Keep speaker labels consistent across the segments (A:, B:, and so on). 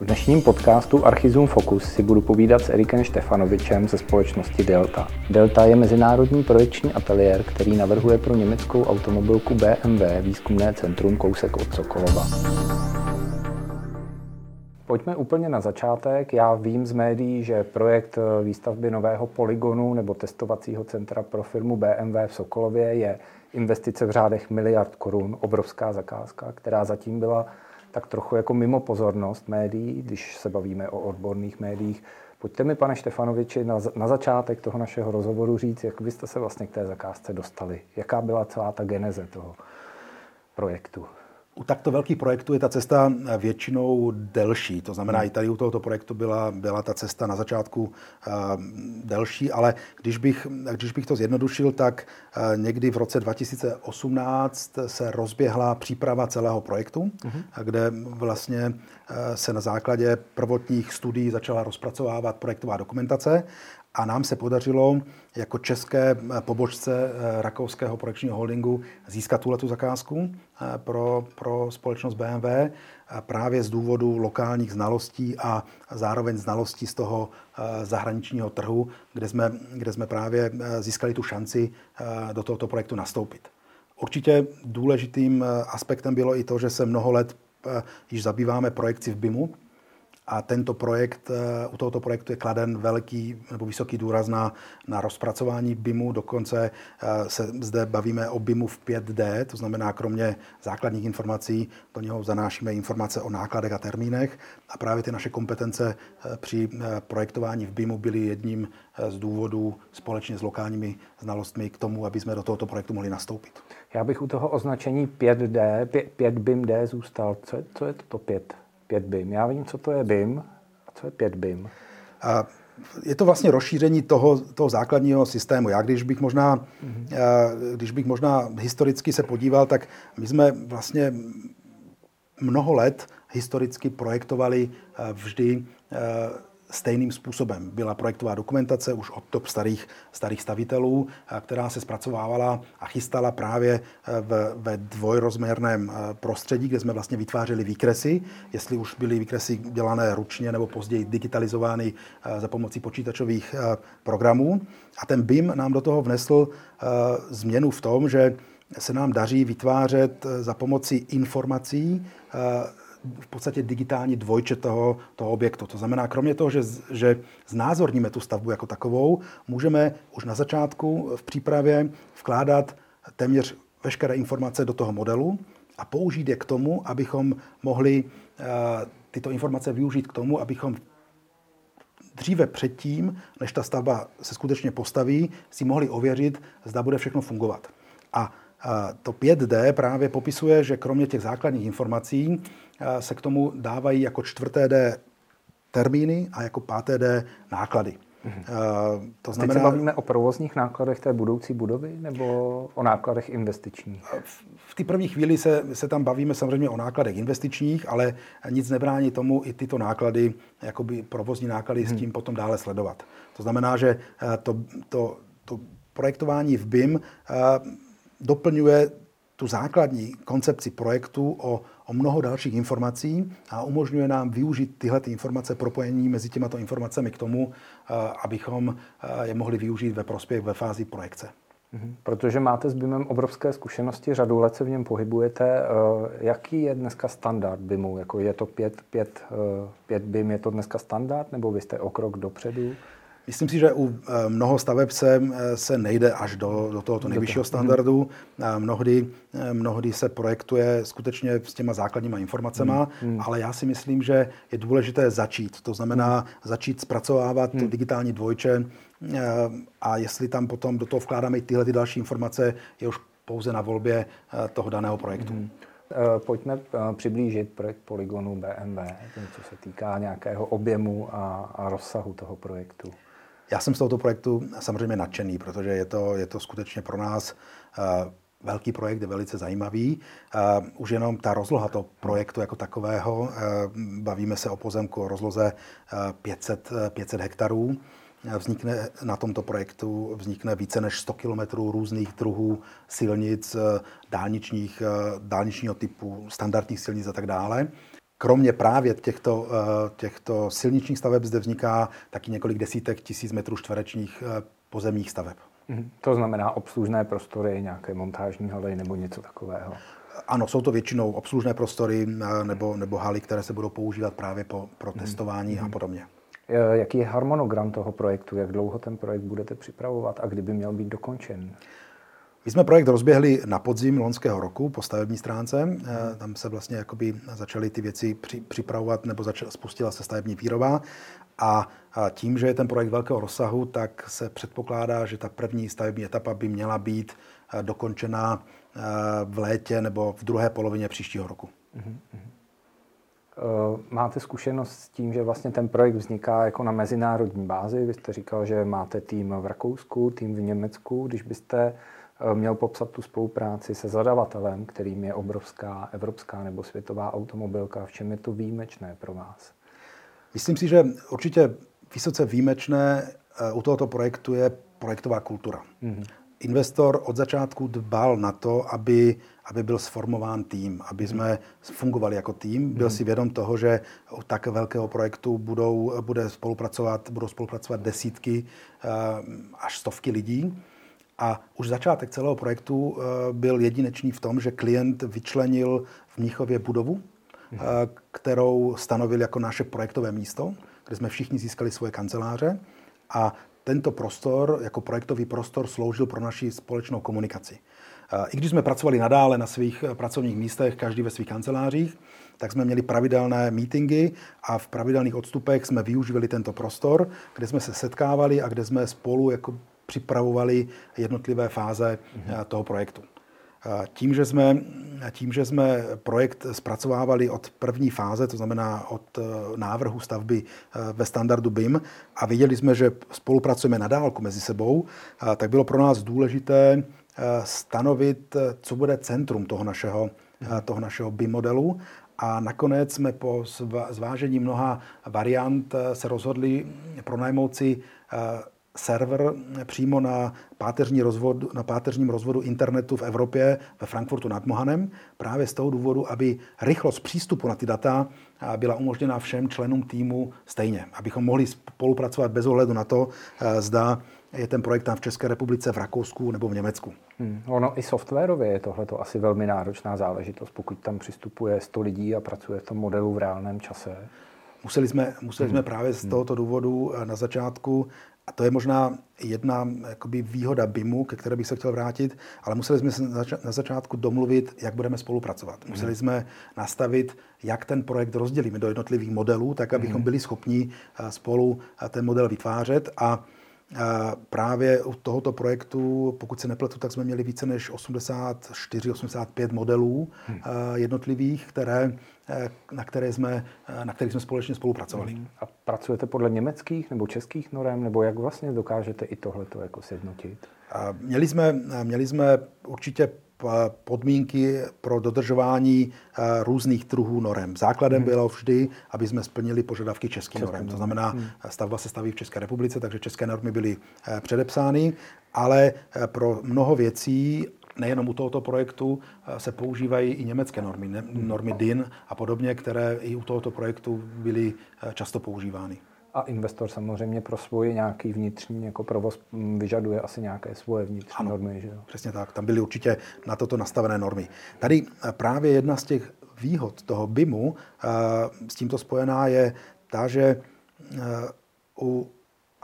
A: V dnešním podcastu Archizum Focus si budu povídat s Erikem Štefanovičem ze společnosti Delta. Delta je mezinárodní projekční ateliér, který navrhuje pro německou automobilku BMW výzkumné centrum kousek od Sokolova. Pojďme úplně na začátek. Já vím z médií, že projekt výstavby nového poligonu nebo testovacího centra pro firmu BMW v Sokolově je investice v řádech miliard korun, obrovská zakázka, která zatím byla tak trochu jako mimo pozornost médií, když se bavíme o odborných médiích. Pojďte mi, pane Štefanoviči, na, na začátek toho našeho rozhovoru říct, jak byste se vlastně k té zakázce dostali. Jaká byla celá ta geneze toho projektu?
B: U takto velkých projektů je ta cesta většinou delší. To znamená, i tady u tohoto projektu byla, byla ta cesta na začátku uh, delší, ale když bych, když bych to zjednodušil, tak uh, někdy v roce 2018 se rozběhla příprava celého projektu, hmm. kde vlastně uh, se na základě prvotních studií začala rozpracovávat projektová dokumentace a nám se podařilo jako české eh, pobočce eh, rakouského projekčního holdingu získat tuhle zakázku eh, pro, pro společnost BMW právě z důvodu lokálních znalostí a zároveň znalostí z toho zahraničního trhu, kde jsme, kde jsme právě získali tu šanci do tohoto projektu nastoupit. Určitě důležitým aspektem bylo i to, že se mnoho let již zabýváme projekci v BIMu, a tento projekt, eh, u tohoto projektu je kladen velký nebo vysoký důraz na, na rozpracování BIMu. Dokonce eh, se zde bavíme o BIMu v 5D, to znamená, kromě základních informací, do něho zanášíme informace o nákladech a termínech. A právě ty naše kompetence eh, při projektování v BIMu byly jedním z důvodů společně s lokálními znalostmi k tomu, aby jsme do tohoto projektu mohli nastoupit.
A: Já bych u toho označení 5D, 5 BIM D zůstal. Co je, co je to 5? 5 BIM. Já vím, co to je BIM a co je 5 BIM.
B: A je to vlastně rozšíření toho, toho základního systému. Já když bych možná, mm-hmm. když bych možná historicky se podíval, tak my jsme vlastně mnoho let historicky projektovali vždy stejným způsobem. Byla projektová dokumentace už od top starých, starých stavitelů, která se zpracovávala a chystala právě v, ve dvojrozměrném prostředí, kde jsme vlastně vytvářeli výkresy, jestli už byly výkresy dělané ručně nebo později digitalizovány za pomocí počítačových programů. A ten BIM nám do toho vnesl změnu v tom, že se nám daří vytvářet za pomocí informací v podstatě digitální dvojče toho, toho objektu. To znamená, kromě toho, že, že znázorníme tu stavbu jako takovou, můžeme už na začátku v přípravě vkládat téměř veškeré informace do toho modelu a použít je k tomu, abychom mohli uh, tyto informace využít k tomu, abychom dříve předtím, než ta stavba se skutečně postaví, si mohli ověřit, zda bude všechno fungovat. A to 5D právě popisuje, že kromě těch základních informací se k tomu dávají jako čtvrté D termíny a jako páté D náklady.
A: Mhm. To znamená, Teď se bavíme o provozních nákladech té budoucí budovy nebo o nákladech investičních?
B: V, v té první chvíli se, se tam bavíme samozřejmě o nákladech investičních, ale nic nebrání tomu i tyto náklady, jakoby provozní náklady hmm. s mhm. tím potom dále sledovat. To znamená, že to, to, to projektování v BIM doplňuje tu základní koncepci projektu o, o mnoho dalších informací a umožňuje nám využít tyhle ty informace, propojení mezi těmato informacemi k tomu, eh, abychom eh, je mohli využít ve prospěch ve fázi projekce.
A: Mhm. Protože máte s BIMem obrovské zkušenosti, řadu let se v něm pohybujete. Eh, jaký je dneska standard BIMu? Jako je to 5, 5, 5 BIM, je to dneska standard, nebo vy jste o krok dopředu?
B: Myslím si, že u eh, mnoho staveb se, eh, se nejde až do, do tohoto nejvyššího standardu. A mnohdy, eh, mnohdy se projektuje skutečně s těma základníma informacemi, hmm. ale já si myslím, že je důležité začít. To znamená hmm. začít zpracovávat hmm. digitální dvojče a jestli tam potom do toho vkládáme i tyhle ty další informace, je už pouze na volbě toho daného projektu. Hmm.
A: Pojďme přiblížit projekt Polygonu BMW, co se týká nějakého objemu a, a rozsahu toho projektu.
B: Já jsem z tohoto projektu samozřejmě nadšený, protože je to, je to skutečně pro nás uh, velký projekt, je velice zajímavý. Uh, už jenom ta rozloha toho projektu jako takového, uh, bavíme se o pozemku o rozloze 500, 500 hektarů, vznikne na tomto projektu vznikne více než 100 kilometrů různých druhů silnic, dálničních, dálničního typu, standardních silnic a tak dále. Kromě právě těchto, těchto silničních staveb zde vzniká taky několik desítek tisíc metrů čtverečních pozemních staveb.
A: Mhm. To znamená obslužné prostory, nějaké montážní haly nebo něco takového?
B: Ano, jsou to většinou obslužné prostory nebo, nebo haly, které se budou používat právě po, pro mhm. testování mm. a podobně.
A: Jaký je harmonogram toho projektu? Jak dlouho ten projekt budete připravovat a kdyby měl být dokončen?
B: My jsme projekt rozběhli na podzim loňského roku po stavební stránce. Eh, tam se vlastně jakoby začaly ty věci při, připravovat nebo začala, spustila se stavební výroba. A tím, že je ten projekt velkého rozsahu, tak se předpokládá, že ta první stavební etapa by měla být eh, dokončena eh, v létě nebo v druhé polovině příštího roku. Mm-hmm.
A: Máte zkušenost s tím, že vlastně ten projekt vzniká jako na mezinárodní bázi? Vy jste říkal, že máte tým v Rakousku, tým v Německu. Když byste měl popsat tu spolupráci se zadavatelem, kterým je obrovská evropská nebo světová automobilka. V čem je to výjimečné pro vás?
B: Myslím si, že určitě vysoce výjimečné eh, u tohoto projektu je projektová kultura. Mm-hmm. Investor od začátku dbal na to, aby, aby byl sformován tým, aby mhm. jsme fungovali jako tým. Byl mm-hmm. si vědom toho, že u tak velkého projektu budou, bude spolupracovat, budou spolupracovat desítky eh, až stovky lidí. A už začátek celého projektu eh, byl jedinečný v tom, že klient vyčlenil v Mnichově budovu, eh, kterou stanovil jako naše projektové místo, kde jsme všichni získali svoje kanceláře. A tento prostor jako projektový prostor sloužil pro naši společnou komunikaci. Eh, I když jsme pracovali nadále na svých pracovních místech, každý ve svých kancelářích, tak jsme měli pravidelné meetingy a v pravidelných odstupech jsme využívali tento prostor, kde jsme se setkávali a kde jsme spolu jako připravovali jednotlivé fáze mm-hmm. toho projektu. Tím že, jsme, tím, že jsme projekt zpracovávali od první fáze, to znamená od eh, návrhu stavby eh, ve standardu BIM a viděli jsme, že spolupracujeme na dálku mezi sebou, tak bylo pro nás důležité stanovit, co bude centrum toho našeho, mhm. toho našeho BIM modelu a nakonec jsme po zvážení mnoha variant se rozhodli pronajmout si server přímo na, páteřní rozvod, na páteřním rozvodu internetu v Evropě ve Frankfurtu nad Mohanem, právě z toho důvodu, aby rychlost přístupu na ty data byla umožněna všem členům týmu stejně, abychom mohli spolupracovat bez ohledu na to, zda je ten projekt tam v České republice, v Rakousku nebo v Německu.
A: Hmm. Ono i softwarově je tohle asi velmi náročná záležitost, pokud tam přistupuje 100 lidí a pracuje v tom modelu v reálném čase.
B: Museli jsme, museli jsme hmm. právě z hmm. tohoto důvodu na začátku a to je možná jedna jakoby, výhoda BIMu, ke které bych se chtěl vrátit, ale museli jsme se na začátku domluvit, jak budeme spolupracovat. Mhm. Museli jsme nastavit, jak ten projekt rozdělíme do jednotlivých modelů, tak abychom mhm. byli schopni eh, spolu eh, ten model vytvářet a Právě u tohoto projektu, pokud se nepletu, tak jsme měli více než 84-85 modelů hmm. jednotlivých, které, eh, na, které jsme, eh, na kterých jsme společně spolupracovali. Hmm.
A: A pracujete podle německých nebo českých norem, nebo jak vlastně dokážete i tohleto jako sjednotit?
B: Měli jsme, měli jsme určitě podmínky pro dodržování eh, různých druhů norem. Základem hmm. bylo vždy, aby jsme splnili požadavky českých norem. To znamená, hmm. stavba se staví v České republice, takže české normy byly eh, předepsány, ale eh, pro mnoho věcí nejenom u tohoto projektu se používají i německé normy, hmm. normy DIN a podobně, které i u tohoto projektu byly často používány.
A: A investor samozřejmě pro svůj nějaký vnitřní jako provoz vyžaduje asi nějaké svoje vnitřní ano, normy. Že jo?
B: Přesně tak, tam byly určitě na toto nastavené normy. Tady eh, právě jedna z těch výhod toho BIMu eh, s tímto spojená je ta, že eh, u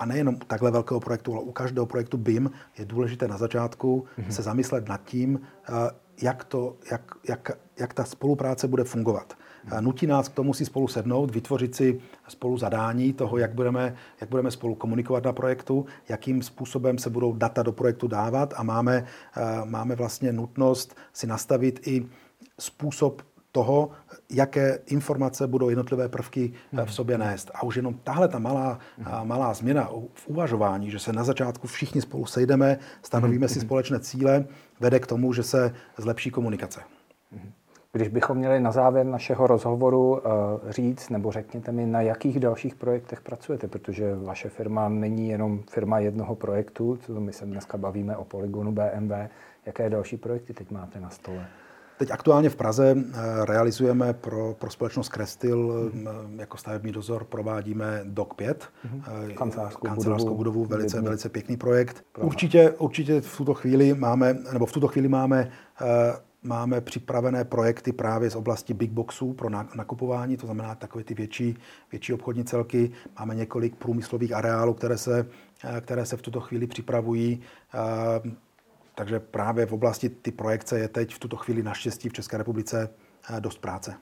B: a nejenom u takhle velkého projektu, ale u každého projektu BIM je důležité na začátku mm-hmm. se zamyslet nad tím, jak, to, jak, jak, jak ta spolupráce bude fungovat. Nutí nás k tomu si spolu sednout, vytvořit si spolu zadání toho, jak budeme, jak budeme spolu komunikovat na projektu, jakým způsobem se budou data do projektu dávat a máme, máme vlastně nutnost si nastavit i způsob toho, jaké informace budou jednotlivé prvky eh, v sobě nést. A už jenom tahle ta malá, malá změna v uvažování, že se na začátku všichni spolu sejdeme, stanovíme si společné cíle, vede k tomu, že se zlepší komunikace.
A: Když bychom měli na závěr našeho rozhovoru uh, říct, nebo řekněte mi, na jakých dalších projektech pracujete, protože vaše firma není jenom firma jednoho projektu, co my se dneska bavíme o polygonu BMW, jaké další projekty teď máte na stole?
B: Teď aktuálně v Praze realizujeme pro, pro společnost Krestil hmm. jako stavební dozor provádíme DOC 5, hmm. kancelářskou, kancelářskou budovu, budovu velice, velice pěkný projekt. Určitě, určitě v tuto chvíli máme, nebo v tuto chvíli máme máme připravené projekty právě z oblasti big boxů pro nakupování, to znamená takové ty větší, větší obchodní celky. Máme několik průmyslových areálů, které se, které se v tuto chvíli připravují. Takže právě v oblasti ty projekce je teď v tuto chvíli naštěstí v České republice dost práce.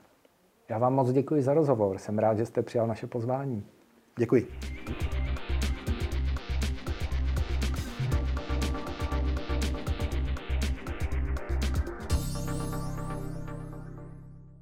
A: Já vám moc děkuji za rozhovor. Jsem rád, že jste přijal naše pozvání.
B: Děkuji.